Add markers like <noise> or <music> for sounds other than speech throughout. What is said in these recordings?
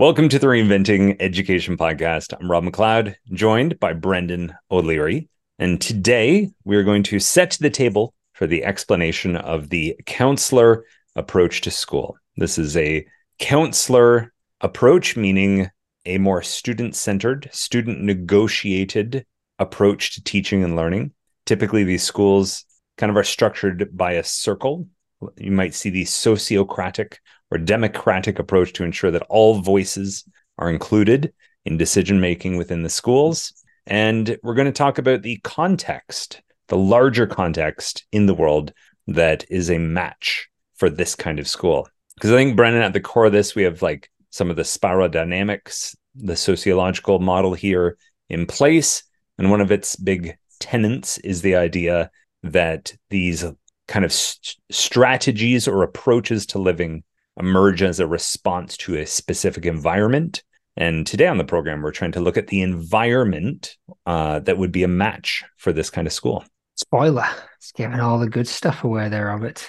Welcome to the Reinventing Education Podcast. I'm Rob McLeod, joined by Brendan O'Leary. And today we are going to set the table for the explanation of the counselor approach to school. This is a counselor approach, meaning a more student centered, student negotiated approach to teaching and learning. Typically, these schools kind of are structured by a circle. You might see the sociocratic or democratic approach to ensure that all voices are included in decision making within the schools. And we're going to talk about the context, the larger context in the world that is a match for this kind of school. Because I think, Brendan, at the core of this, we have like some of the spiral dynamics, the sociological model here in place. And one of its big tenets is the idea that these kind of st- strategies or approaches to living emerge as a response to a specific environment. And today on the program, we're trying to look at the environment uh, that would be a match for this kind of school. Spoiler, it's giving all the good stuff away there of it.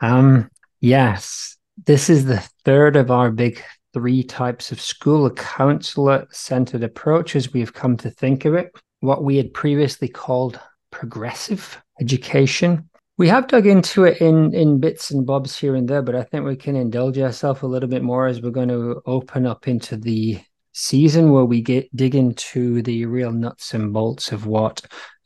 Um, yes, this is the third of our big three types of school, a counselor centered approach, as we've come to think of it. What we had previously called progressive education we have dug into it in in bits and bobs here and there, but I think we can indulge ourselves a little bit more as we're going to open up into the season where we get dig into the real nuts and bolts of what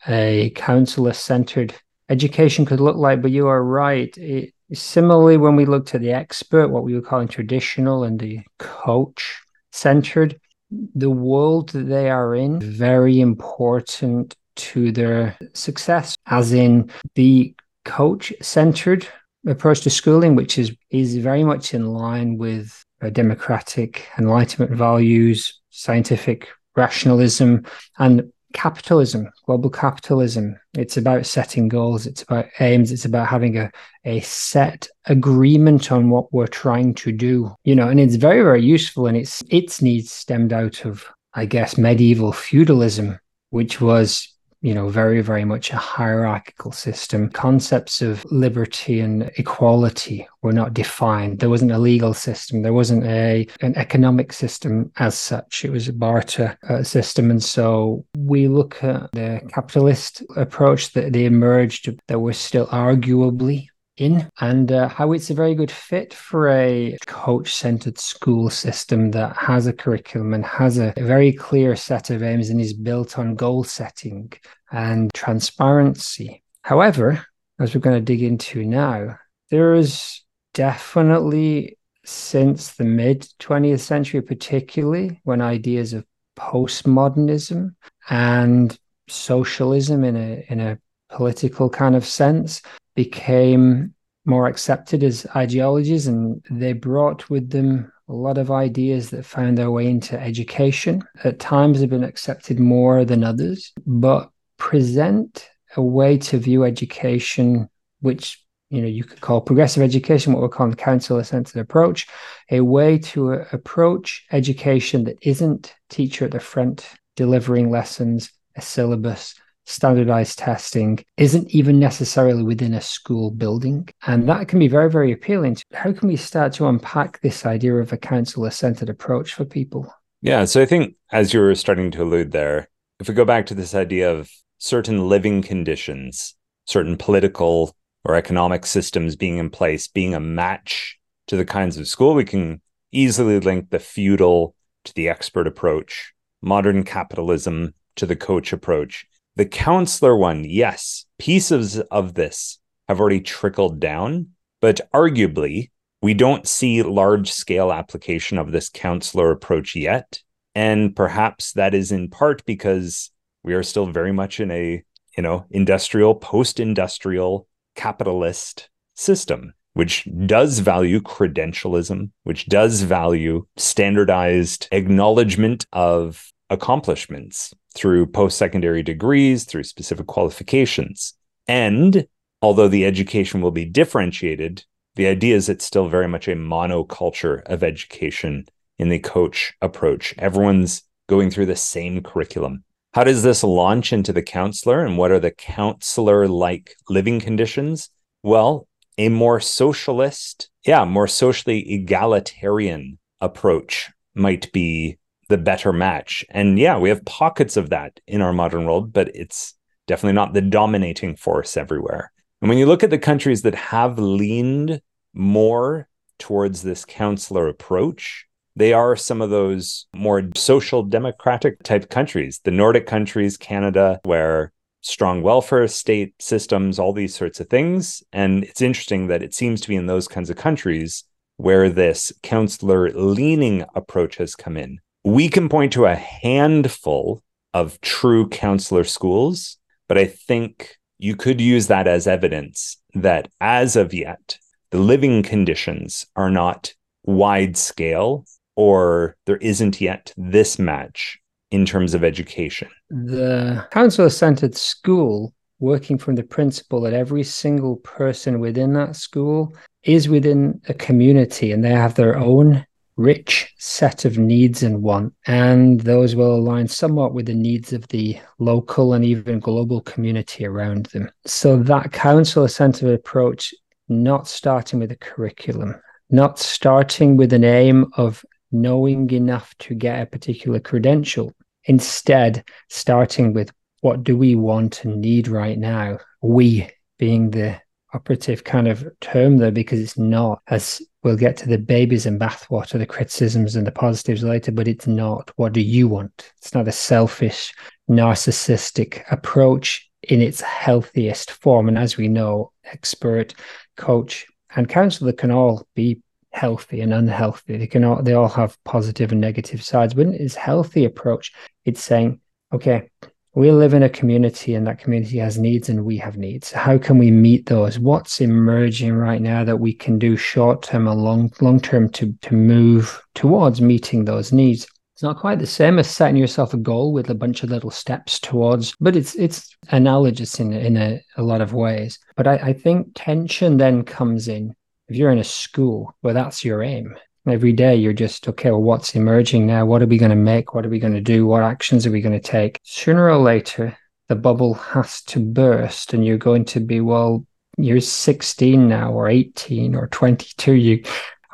a counselor centered education could look like. But you are right. It, similarly, when we look to the expert, what we were calling traditional and the coach centered, the world that they are in very important to their success, as in the coach centered approach to schooling, which is is very much in line with democratic enlightenment values, scientific rationalism, and capitalism, global capitalism. It's about setting goals, it's about aims, it's about having a, a set agreement on what we're trying to do. You know, and it's very, very useful and it's its needs stemmed out of, I guess, medieval feudalism, which was you know, very, very much a hierarchical system. Concepts of liberty and equality were not defined. There wasn't a legal system. There wasn't a an economic system as such. It was a barter uh, system. And so we look at the capitalist approach that they emerged that was still arguably in and uh, how it's a very good fit for a coach centered school system that has a curriculum and has a, a very clear set of aims and is built on goal setting and transparency. However, as we're going to dig into now, there is definitely since the mid 20th century, particularly when ideas of postmodernism and socialism in a in a political kind of sense became more accepted as ideologies and they brought with them a lot of ideas that found their way into education. At times have been accepted more than others but present a way to view education which you know you could call progressive education what we're calling counselor centered approach a way to uh, approach education that isn't teacher at the front delivering lessons a syllabus standardized testing isn't even necessarily within a school building. And that can be very, very appealing. How can we start to unpack this idea of a counselor centered approach for people? Yeah. So I think, as you were starting to allude there, if we go back to this idea of certain living conditions, certain political or economic systems being in place, being a match to the kinds of school, we can easily link the feudal to the expert approach, modern capitalism to the coach approach. The counselor one, yes, pieces of this have already trickled down, but arguably, we don't see large scale application of this counselor approach yet. And perhaps that is in part because we are still very much in a, you know, industrial, post industrial capitalist system, which does value credentialism, which does value standardized acknowledgement of accomplishments through post secondary degrees, through specific qualifications. And although the education will be differentiated, the idea is it's still very much a monoculture of education in the coach approach. Everyone's going through the same curriculum. How does this launch into the counselor and what are the counselor like living conditions? Well, a more socialist, yeah, more socially egalitarian approach might be the better match. And yeah, we have pockets of that in our modern world, but it's definitely not the dominating force everywhere. And when you look at the countries that have leaned more towards this counselor approach, they are some of those more social democratic type countries, the Nordic countries, Canada, where strong welfare state systems, all these sorts of things. And it's interesting that it seems to be in those kinds of countries where this counselor leaning approach has come in. We can point to a handful of true counselor schools, but I think you could use that as evidence that as of yet, the living conditions are not wide scale or there isn't yet this match in terms of education? The counselor centered school, working from the principle that every single person within that school is within a community and they have their own rich set of needs and want and those will align somewhat with the needs of the local and even global community around them so that counselor centered approach not starting with a curriculum not starting with an aim of knowing enough to get a particular credential. Instead, starting with what do we want and need right now? We being the operative kind of term there because it's not as we'll get to the babies and bathwater, the criticisms and the positives later, but it's not what do you want? It's not a selfish, narcissistic approach in its healthiest form. And as we know, expert, coach, and counselor can all be healthy and unhealthy. They can all they all have positive and negative sides. But it's healthy approach, it's saying, okay, we live in a community and that community has needs and we have needs. How can we meet those? What's emerging right now that we can do short term and long long term to to move towards meeting those needs? It's not quite the same as setting yourself a goal with a bunch of little steps towards, but it's it's analogous in in a, a lot of ways. But I, I think tension then comes in if you're in a school where that's your aim, every day you're just, okay, well, what's emerging now? What are we going to make? What are we going to do? What actions are we going to take? Sooner or later, the bubble has to burst and you're going to be, well, you're 16 now or 18 or 22. You,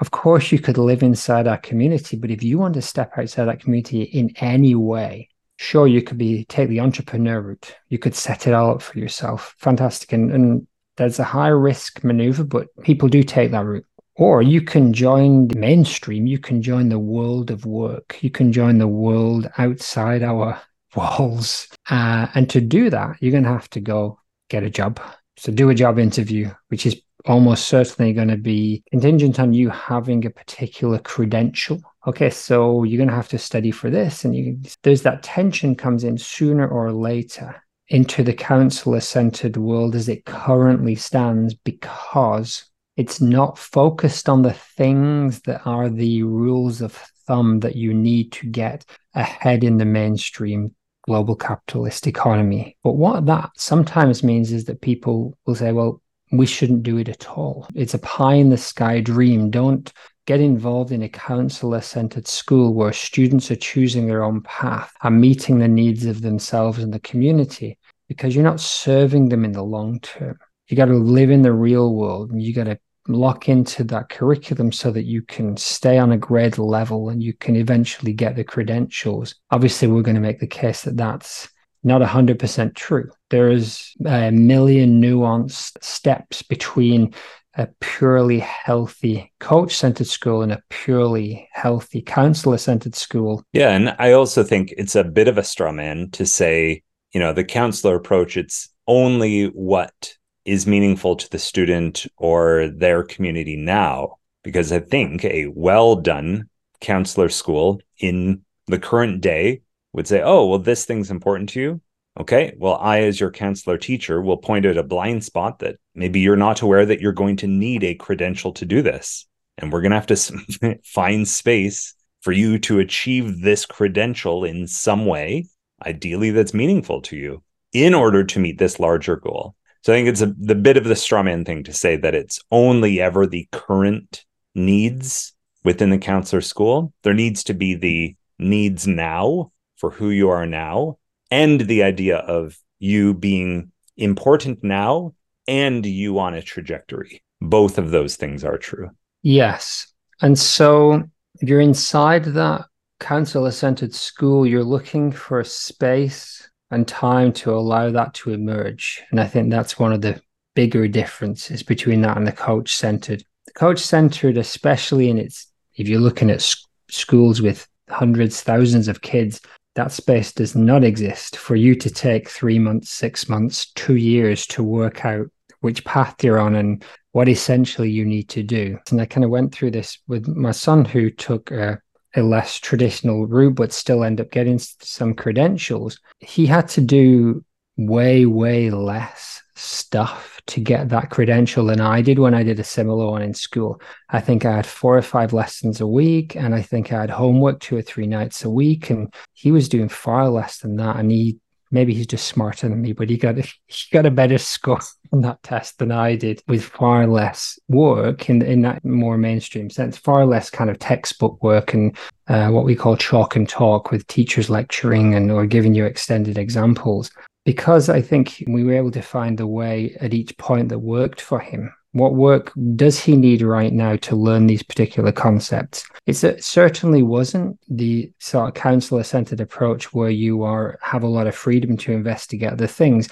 of course, you could live inside that community, but if you want to step outside that community in any way, sure, you could be take the entrepreneur route. You could set it all up for yourself. Fantastic. And, and there's a high risk maneuver, but people do take that route. Or you can join the mainstream, you can join the world of work, you can join the world outside our <laughs> walls. Uh, and to do that, you're going to have to go get a job. So do a job interview, which is almost certainly going to be contingent on you having a particular credential. Okay, so you're going to have to study for this, and you, there's that tension comes in sooner or later into the counselor centered world as it currently stands because it's not focused on the things that are the rules of thumb that you need to get ahead in the mainstream global capitalist economy. But what that sometimes means is that people will say, well, we shouldn't do it at all. It's a pie in the sky dream. Don't get involved in a counselor centered school where students are choosing their own path and meeting the needs of themselves and the community because you're not serving them in the long term. You got to live in the real world and you got to lock into that curriculum so that you can stay on a grade level and you can eventually get the credentials. Obviously, we're going to make the case that that's not 100% true. There's a million nuanced steps between a purely healthy coach centered school and a purely healthy counselor centered school. Yeah. And I also think it's a bit of a straw man to say, you know, the counselor approach, it's only what is meaningful to the student or their community now. Because I think a well done counselor school in the current day would say, oh, well, this thing's important to you. Okay, well, I, as your counselor teacher, will point out a blind spot that maybe you're not aware that you're going to need a credential to do this. And we're going to have to <laughs> find space for you to achieve this credential in some way, ideally that's meaningful to you, in order to meet this larger goal. So I think it's a, the bit of the strawman thing to say that it's only ever the current needs within the counselor school. There needs to be the needs now for who you are now and the idea of you being important now and you on a trajectory. Both of those things are true. Yes. And so if you're inside that counselor centered school, you're looking for a space and time to allow that to emerge. And I think that's one of the bigger differences between that and the coach centered. The coach centered, especially in its, if you're looking at schools with hundreds, thousands of kids, that space does not exist for you to take three months, six months, two years to work out which path you're on and what essentially you need to do. And I kind of went through this with my son who took a, a less traditional route, but still end up getting some credentials. He had to do way, way less stuff to get that credential than I did when I did a similar one in school. I think I had four or five lessons a week, and I think I had homework two or three nights a week. And he was doing far less than that. And he maybe he's just smarter than me, but he got a, he got a better score <laughs> on that test than I did with far less work in in that more mainstream sense, far less kind of textbook work and uh, what we call chalk and talk with teachers lecturing and or giving you extended examples because I think we were able to find the way at each point that worked for him. What work does he need right now to learn these particular concepts? It certainly wasn't. The sort of counselor centered approach where you are have a lot of freedom to investigate the things.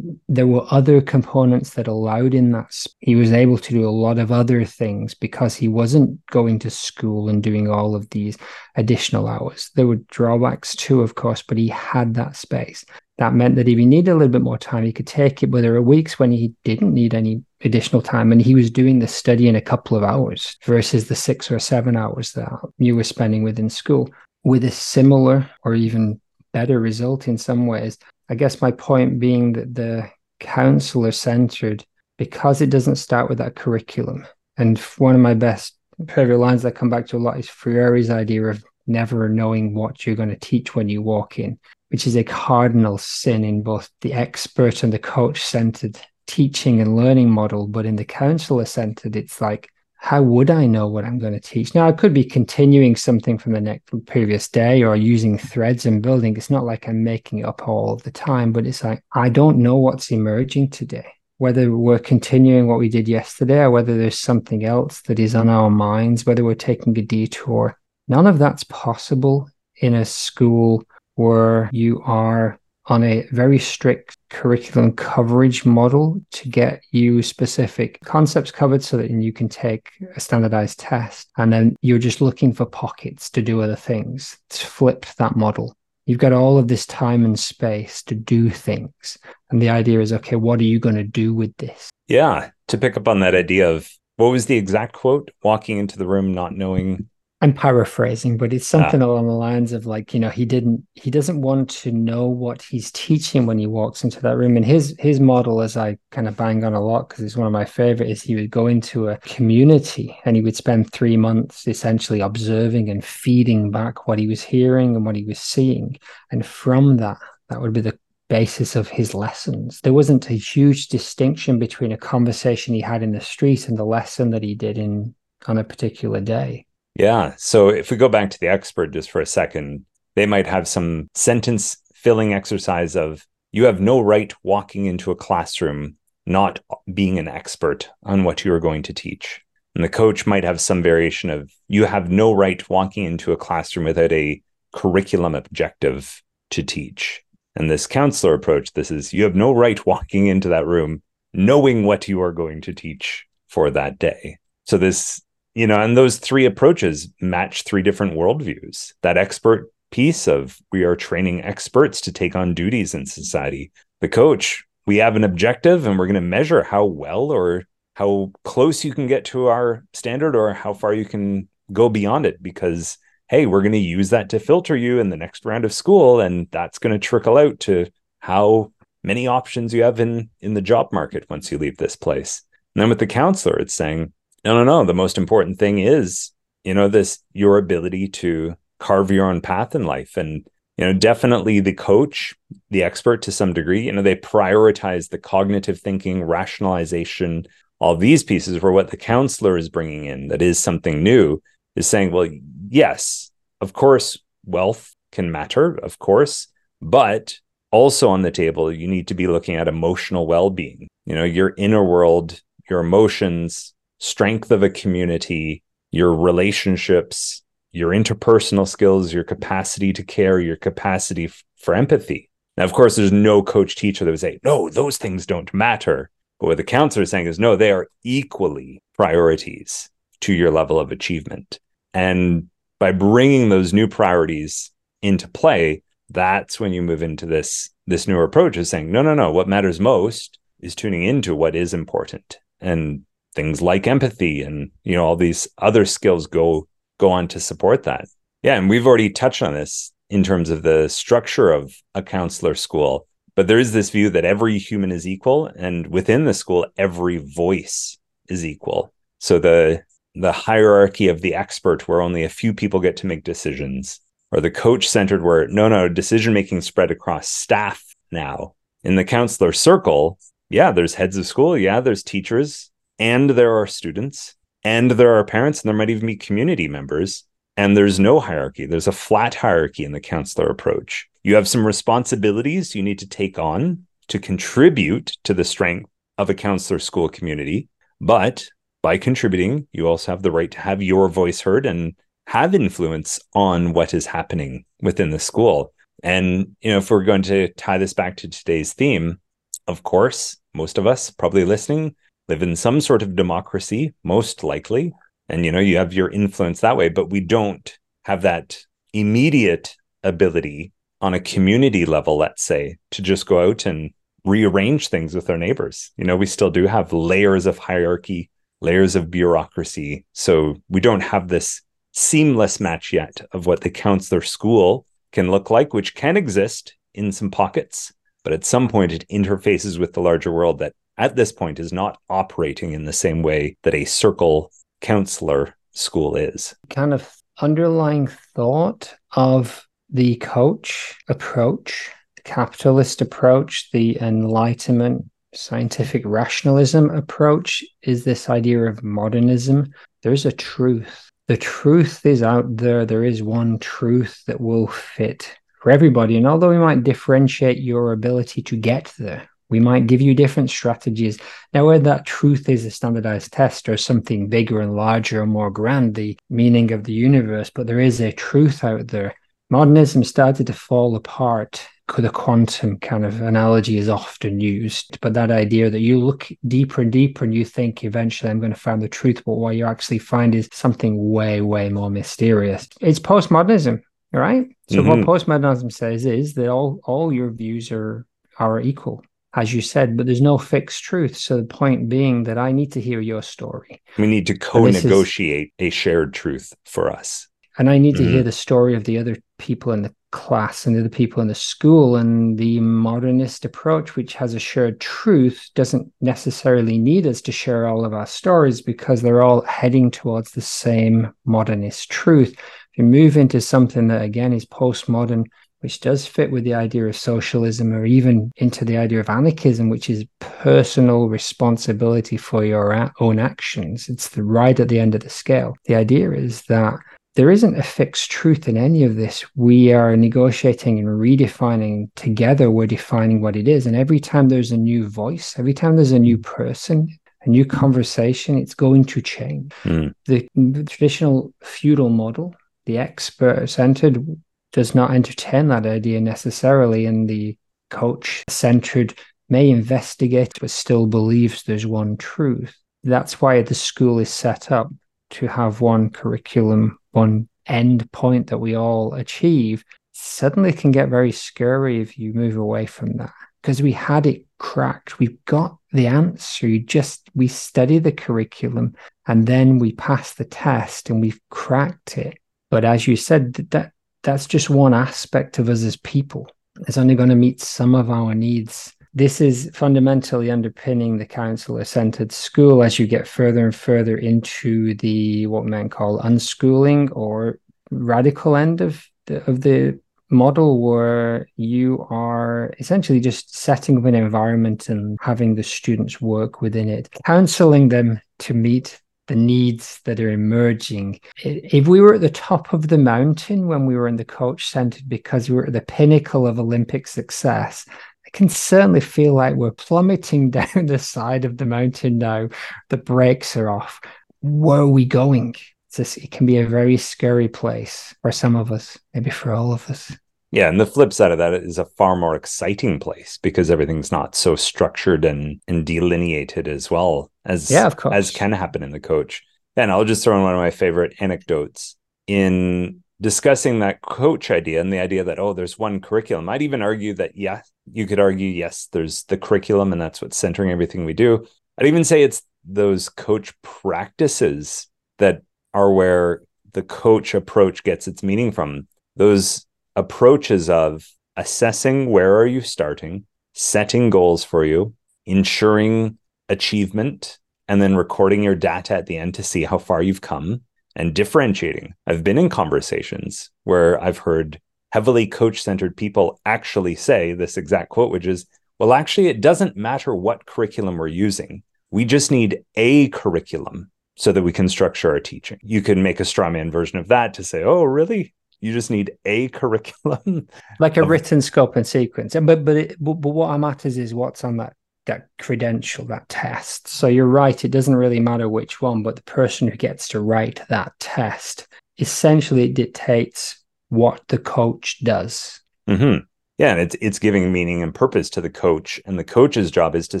There were other components that allowed in that he was able to do a lot of other things because he wasn't going to school and doing all of these additional hours. There were drawbacks too of course but he had that space that meant that if he needed a little bit more time he could take it but there were weeks when he didn't need any additional time and he was doing the study in a couple of hours versus the six or seven hours that you were spending within school with a similar or even better result in some ways I guess my point being that the counselor centered because it doesn't start with that curriculum. And one of my best favorite lines that I come back to a lot is Freire's idea of never knowing what you're going to teach when you walk in, which is a cardinal sin in both the expert and the coach centered teaching and learning model. But in the counselor centered, it's like how would I know what I'm going to teach? Now, I could be continuing something from the next previous day or using threads and building. It's not like I'm making it up all the time, but it's like I don't know what's emerging today. Whether we're continuing what we did yesterday or whether there's something else that is on our minds, whether we're taking a detour, none of that's possible in a school where you are on a very strict curriculum coverage model to get you specific concepts covered so that you can take a standardized test. And then you're just looking for pockets to do other things. It's flipped that model. You've got all of this time and space to do things. And the idea is okay, what are you going to do with this? Yeah. To pick up on that idea of what was the exact quote? Walking into the room not knowing I'm paraphrasing, but it's something ah. along the lines of like, you know, he didn't he doesn't want to know what he's teaching when he walks into that room. And his his model, as I kind of bang on a lot because it's one of my favorite, is he would go into a community and he would spend three months essentially observing and feeding back what he was hearing and what he was seeing. And from that, that would be the basis of his lessons. There wasn't a huge distinction between a conversation he had in the street and the lesson that he did in on a particular day. Yeah. So if we go back to the expert just for a second, they might have some sentence filling exercise of you have no right walking into a classroom not being an expert on what you are going to teach. And the coach might have some variation of you have no right walking into a classroom without a curriculum objective to teach. And this counselor approach, this is you have no right walking into that room knowing what you are going to teach for that day. So this you know, and those three approaches match three different worldviews. That expert piece of we are training experts to take on duties in society. The coach, we have an objective and we're going to measure how well or how close you can get to our standard or how far you can go beyond it because hey we're going to use that to filter you in the next round of school and that's going to trickle out to how many options you have in in the job market once you leave this place and then with the counselor it's saying no, no, no. The most important thing is, you know, this your ability to carve your own path in life. And, you know, definitely the coach, the expert to some degree, you know, they prioritize the cognitive thinking, rationalization, all these pieces where what the counselor is bringing in that is something new is saying, well, yes, of course, wealth can matter, of course, but also on the table, you need to be looking at emotional well being, you know, your inner world, your emotions, strength of a community, your relationships, your interpersonal skills, your capacity to care, your capacity f- for empathy. Now, of course, there's no coach teacher that would say, no, those things don't matter. But what the counselor is saying is, no, they are equally priorities to your level of achievement. And by bringing those new priorities into play, that's when you move into this this newer approach of saying, no, no, no, what matters most is tuning into what is important. And things like empathy and you know all these other skills go go on to support that. Yeah, and we've already touched on this in terms of the structure of a counselor school, but there is this view that every human is equal and within the school every voice is equal. So the the hierarchy of the expert where only a few people get to make decisions or the coach centered where no no decision making spread across staff now in the counselor circle yeah there's heads of school yeah there's teachers and there are students and there are parents and there might even be community members and there's no hierarchy. There's a flat hierarchy in the counselor approach. You have some responsibilities you need to take on to contribute to the strength of a counselor school community but by contributing you also have the right to have your voice heard and have influence on what is happening within the school. And you know if we're going to tie this back to today's theme of course most of us probably listening live in some sort of democracy, most likely. And, you know, you have your influence that way, but we don't have that immediate ability on a community level, let's say, to just go out and rearrange things with our neighbors. You know, we still do have layers of hierarchy, layers of bureaucracy. So we don't have this seamless match yet of what the counselor school can look like, which can exist in some pockets. But at some point, it interfaces with the larger world that at this point is not operating in the same way that a circle counselor school is. Kind of underlying thought of the coach approach, the capitalist approach, the enlightenment, scientific rationalism approach is this idea of modernism. There's a truth. The truth is out there. There is one truth that will fit for everybody. And although we might differentiate your ability to get there, we might give you different strategies. Now, whether that truth is a standardized test or something bigger and larger and more grand, the meaning of the universe, but there is a truth out there. Modernism started to fall apart. The quantum kind of analogy is often used, but that idea that you look deeper and deeper and you think eventually I'm going to find the truth, but what you actually find is something way, way more mysterious. It's postmodernism, right? So mm-hmm. what postmodernism says is that all all your views are are equal as you said, but there's no fixed truth. So the point being that I need to hear your story. We need to co-negotiate is, a shared truth for us. And I need mm-hmm. to hear mm-hmm. the story of the other people in the class and the other people in the school. And the modernist approach, which has a shared truth, doesn't necessarily need us to share all of our stories because they're all heading towards the same modernist truth. If you move into something that again is postmodern, which does fit with the idea of socialism or even into the idea of anarchism, which is personal responsibility for your own actions. It's the right at the end of the scale. The idea is that there isn't a fixed truth in any of this. We are negotiating and redefining together, we're defining what it is. And every time there's a new voice, every time there's a new person, a new conversation, it's going to change. Mm. The, the traditional feudal model, the expert centered, does not entertain that idea necessarily, and the coach centered may investigate but still believes there's one truth. That's why the school is set up to have one curriculum, one end point that we all achieve. Suddenly can get very scary if you move away from that because we had it cracked. We've got the answer. You just, we study the curriculum and then we pass the test and we've cracked it. But as you said, that that's just one aspect of us as people. It's only going to meet some of our needs. This is fundamentally underpinning the counselor centered school as you get further and further into the what men call unschooling or radical end of the, of the model where you are essentially just setting up an environment and having the students work within it, counseling them to meet the needs that are emerging. If we were at the top of the mountain when we were in the coach center because we were at the pinnacle of Olympic success, I can certainly feel like we're plummeting <laughs> down the side of the mountain now. The brakes are off. Where are we going? a, it can be a very scary place for some of us, maybe for all of us. Yeah, and the flip side of that is a far more exciting place because everything's not so structured and and delineated as well as yeah, of course. as can happen in the coach. And I'll just throw in one of my favorite anecdotes in discussing that coach idea and the idea that oh, there's one curriculum. I'd even argue that yeah, you could argue yes, there's the curriculum and that's what's centering everything we do. I'd even say it's those coach practices that are where the coach approach gets its meaning from. Those approaches of assessing where are you starting, setting goals for you, ensuring achievement, and then recording your data at the end to see how far you've come and differentiating. I've been in conversations where I've heard heavily coach centered people actually say this exact quote, which is, well, actually, it doesn't matter what curriculum we're using. We just need a curriculum so that we can structure our teaching. You can make a strawman version of that to say, oh, really? You just need a <laughs> curriculum, like a written scope and sequence. And but but, it, but but what matters is what's on that that credential, that test. So you're right; it doesn't really matter which one, but the person who gets to write that test essentially dictates what the coach does. Mm-hmm. Yeah, and it's it's giving meaning and purpose to the coach, and the coach's job is to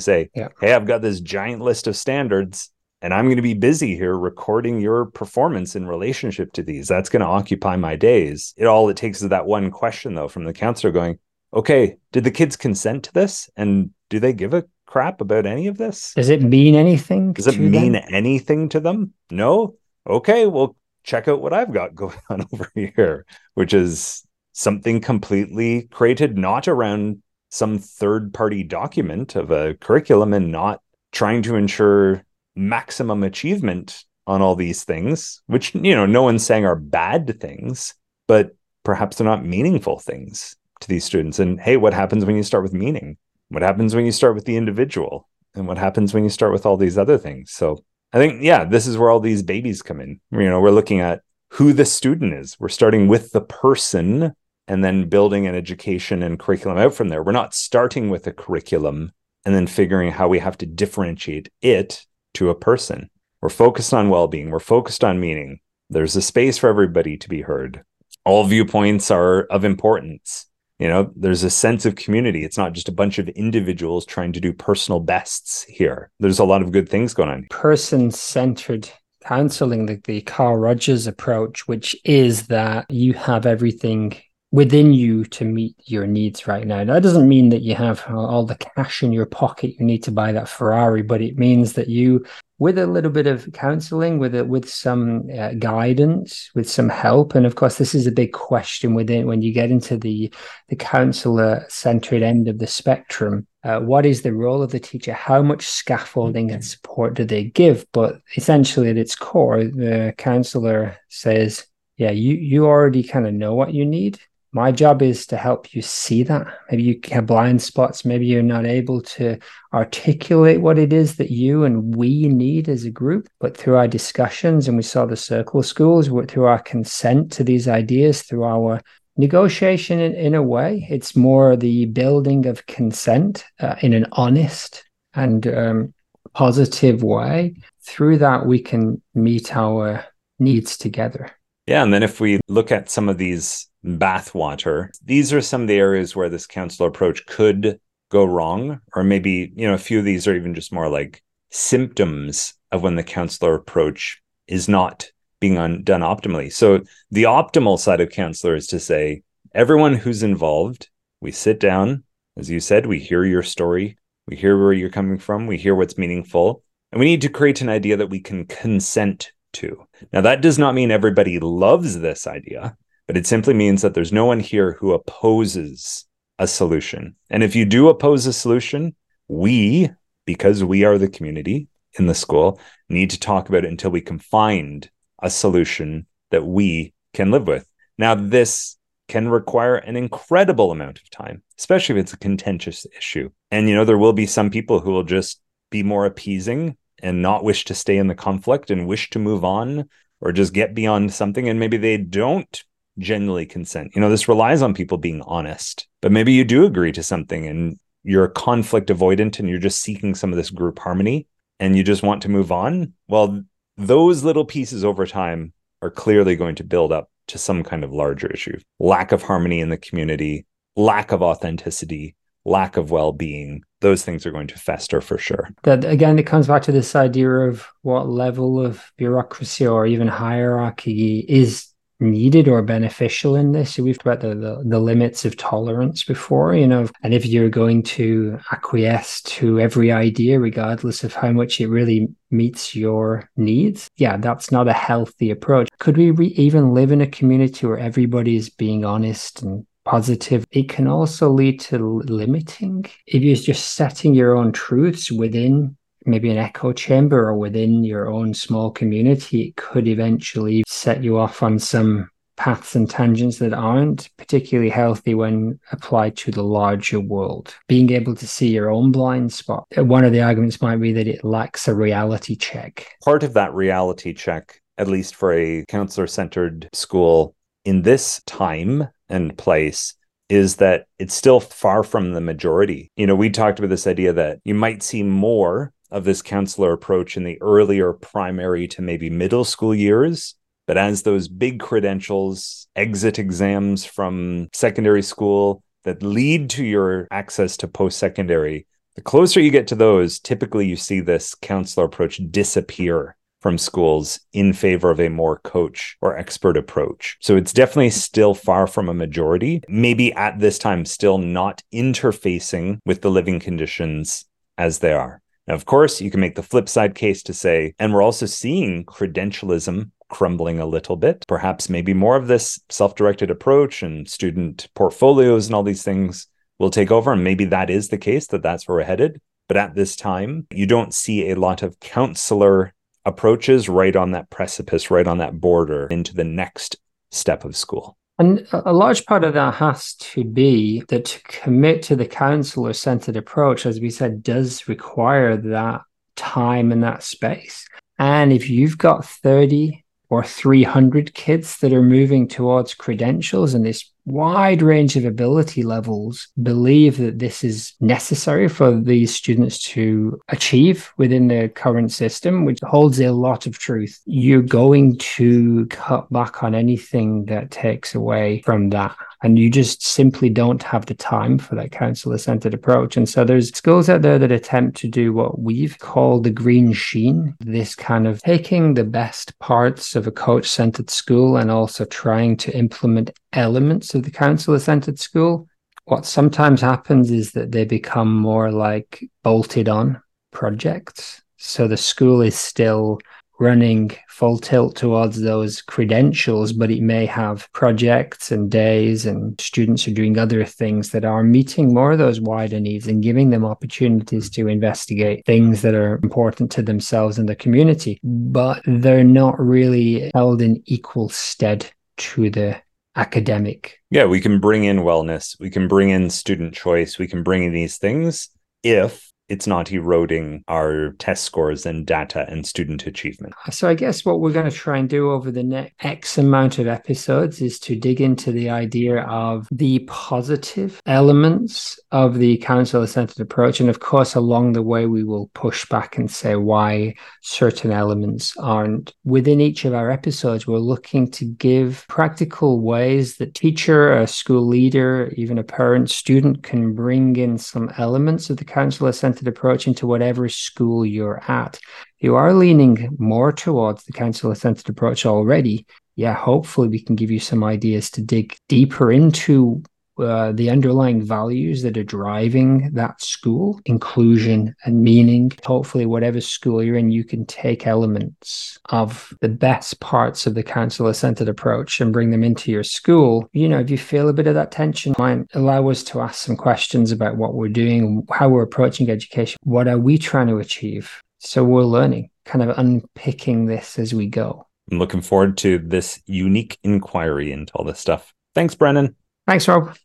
say, yeah. "Hey, I've got this giant list of standards and I'm going to be busy here recording your performance in relationship to these. That's going to occupy my days. It all it takes is that one question though from the counselor going, "Okay, did the kids consent to this and do they give a crap about any of this? Does it mean anything? Does it mean them? anything to them? No? Okay, well check out what I've got <laughs> going on over here, which is something completely created not around some third party document of a curriculum and not trying to ensure maximum achievement on all these things, which, you know, no one's saying are bad things, but perhaps they're not meaningful things to these students. And hey, what happens when you start with meaning? What happens when you start with the individual? And what happens when you start with all these other things? So I think, yeah, this is where all these babies come in. You know, we're looking at who the student is. We're starting with the person and then building an education and curriculum out from there. We're not starting with a curriculum and then figuring how we have to differentiate it to a person. We're focused on well being, we're focused on meaning. There's a space for everybody to be heard. All viewpoints are of importance. You know, there's a sense of community. It's not just a bunch of individuals trying to do personal bests here. There's a lot of good things going on. Person centered counseling, the, the Carl Rogers approach, which is that you have everything within you to meet your needs right now. That doesn't mean that you have all the cash in your pocket you need to buy that Ferrari, but it means that you, with a little bit of counseling, with it, with some uh, guidance, with some help, and of course, this is a big question within when you get into the the counselor centered end of the spectrum. Uh, what is the role of the teacher? How much scaffolding and support do they give? But essentially, at its core, the counselor says, "Yeah, you you already kind of know what you need." My job is to help you see that. Maybe you have blind spots. Maybe you're not able to articulate what it is that you and we need as a group. But through our discussions, and we saw the circle schools, through our consent to these ideas, through our negotiation in, in a way, it's more the building of consent uh, in an honest and um, positive way. Through that, we can meet our needs together. Yeah. And then if we look at some of these bathwater. These are some of the areas where this counselor approach could go wrong, or maybe, you know, a few of these are even just more like symptoms of when the counselor approach is not being un- done optimally. So the optimal side of counselor is to say, everyone who's involved, we sit down, as you said, we hear your story, we hear where you're coming from, we hear what's meaningful, and we need to create an idea that we can consent to. Now, that does not mean everybody loves this idea but it simply means that there's no one here who opposes a solution. And if you do oppose a solution, we, because we are the community in the school, need to talk about it until we can find a solution that we can live with. Now, this can require an incredible amount of time, especially if it's a contentious issue. And, you know, there will be some people who will just be more appeasing and not wish to stay in the conflict and wish to move on or just get beyond something. And maybe they don't genuinely consent. You know, this relies on people being honest, but maybe you do agree to something and you're conflict avoidant and you're just seeking some of this group harmony and you just want to move on. Well, those little pieces over time are clearly going to build up to some kind of larger issue lack of harmony in the community, lack of authenticity, lack of well being. Those things are going to fester for sure. That again, it comes back to this idea of what level of bureaucracy or even hierarchy is needed or beneficial in this. So we've talked about the, the, the limits of tolerance before, you know, and if you're going to acquiesce to every idea, regardless of how much it really meets your needs, yeah, that's not a healthy approach. Could we re- even live in a community where everybody is being honest and positive, it can also lead to limiting. If you're just setting your own truths within maybe an echo chamber or within your own small community, it could eventually set you off on some paths and tangents that aren't particularly healthy when applied to the larger world. Being able to see your own blind spot. One of the arguments might be that it lacks a reality check. Part of that reality check, at least for a counselor centered school in this time and place, is that it's still far from the majority. You know, we talked about this idea that you might see more of this counselor approach in the earlier primary to maybe middle school years. But as those big credentials, exit exams from secondary school that lead to your access to post secondary, the closer you get to those, typically you see this counselor approach disappear from schools in favor of a more coach or expert approach. So it's definitely still far from a majority, maybe at this time, still not interfacing with the living conditions as they are. Now, of course, you can make the flip side case to say, and we're also seeing credentialism crumbling a little bit. Perhaps maybe more of this self directed approach and student portfolios and all these things will take over. And maybe that is the case, that that's where we're headed. But at this time, you don't see a lot of counselor approaches right on that precipice, right on that border into the next step of school. And a large part of that has to be that to commit to the counselor centered approach, as we said, does require that time and that space. And if you've got 30 or 300 kids that are moving towards credentials and this wide range of ability levels believe that this is necessary for these students to achieve within the current system, which holds a lot of truth. You're going to cut back on anything that takes away from that. And you just simply don't have the time for that counselor centered approach. And so there's schools out there that attempt to do what we've called the green sheen, this kind of taking the best parts of a coach centered school and also trying to implement elements of the counselor centered school. What sometimes happens is that they become more like bolted on projects. So the school is still running full tilt towards those credentials, but it may have projects and days and students are doing other things that are meeting more of those wider needs and giving them opportunities to investigate things that are important to themselves and the community, but they're not really held in equal stead to the academic. Yeah, we can bring in wellness, we can bring in student choice, we can bring in these things if it's not eroding our test scores and data and student achievement. So, I guess what we're going to try and do over the next X amount of episodes is to dig into the idea of the positive elements of the counselor centered approach. And of course, along the way, we will push back and say why certain elements aren't. Within each of our episodes, we're looking to give practical ways that teacher, a school leader, even a parent, student can bring in some elements of the counselor centered approach into whatever school you're at. You are leaning more towards the counselor centered approach already. Yeah, hopefully we can give you some ideas to dig deeper into uh, the underlying values that are driving that school, inclusion and meaning. Hopefully, whatever school you're in, you can take elements of the best parts of the counselor centered approach and bring them into your school. You know, if you feel a bit of that tension, might allow us to ask some questions about what we're doing, how we're approaching education. What are we trying to achieve? So we're learning, kind of unpicking this as we go. I'm looking forward to this unique inquiry into all this stuff. Thanks, Brendan. Thanks, Rob.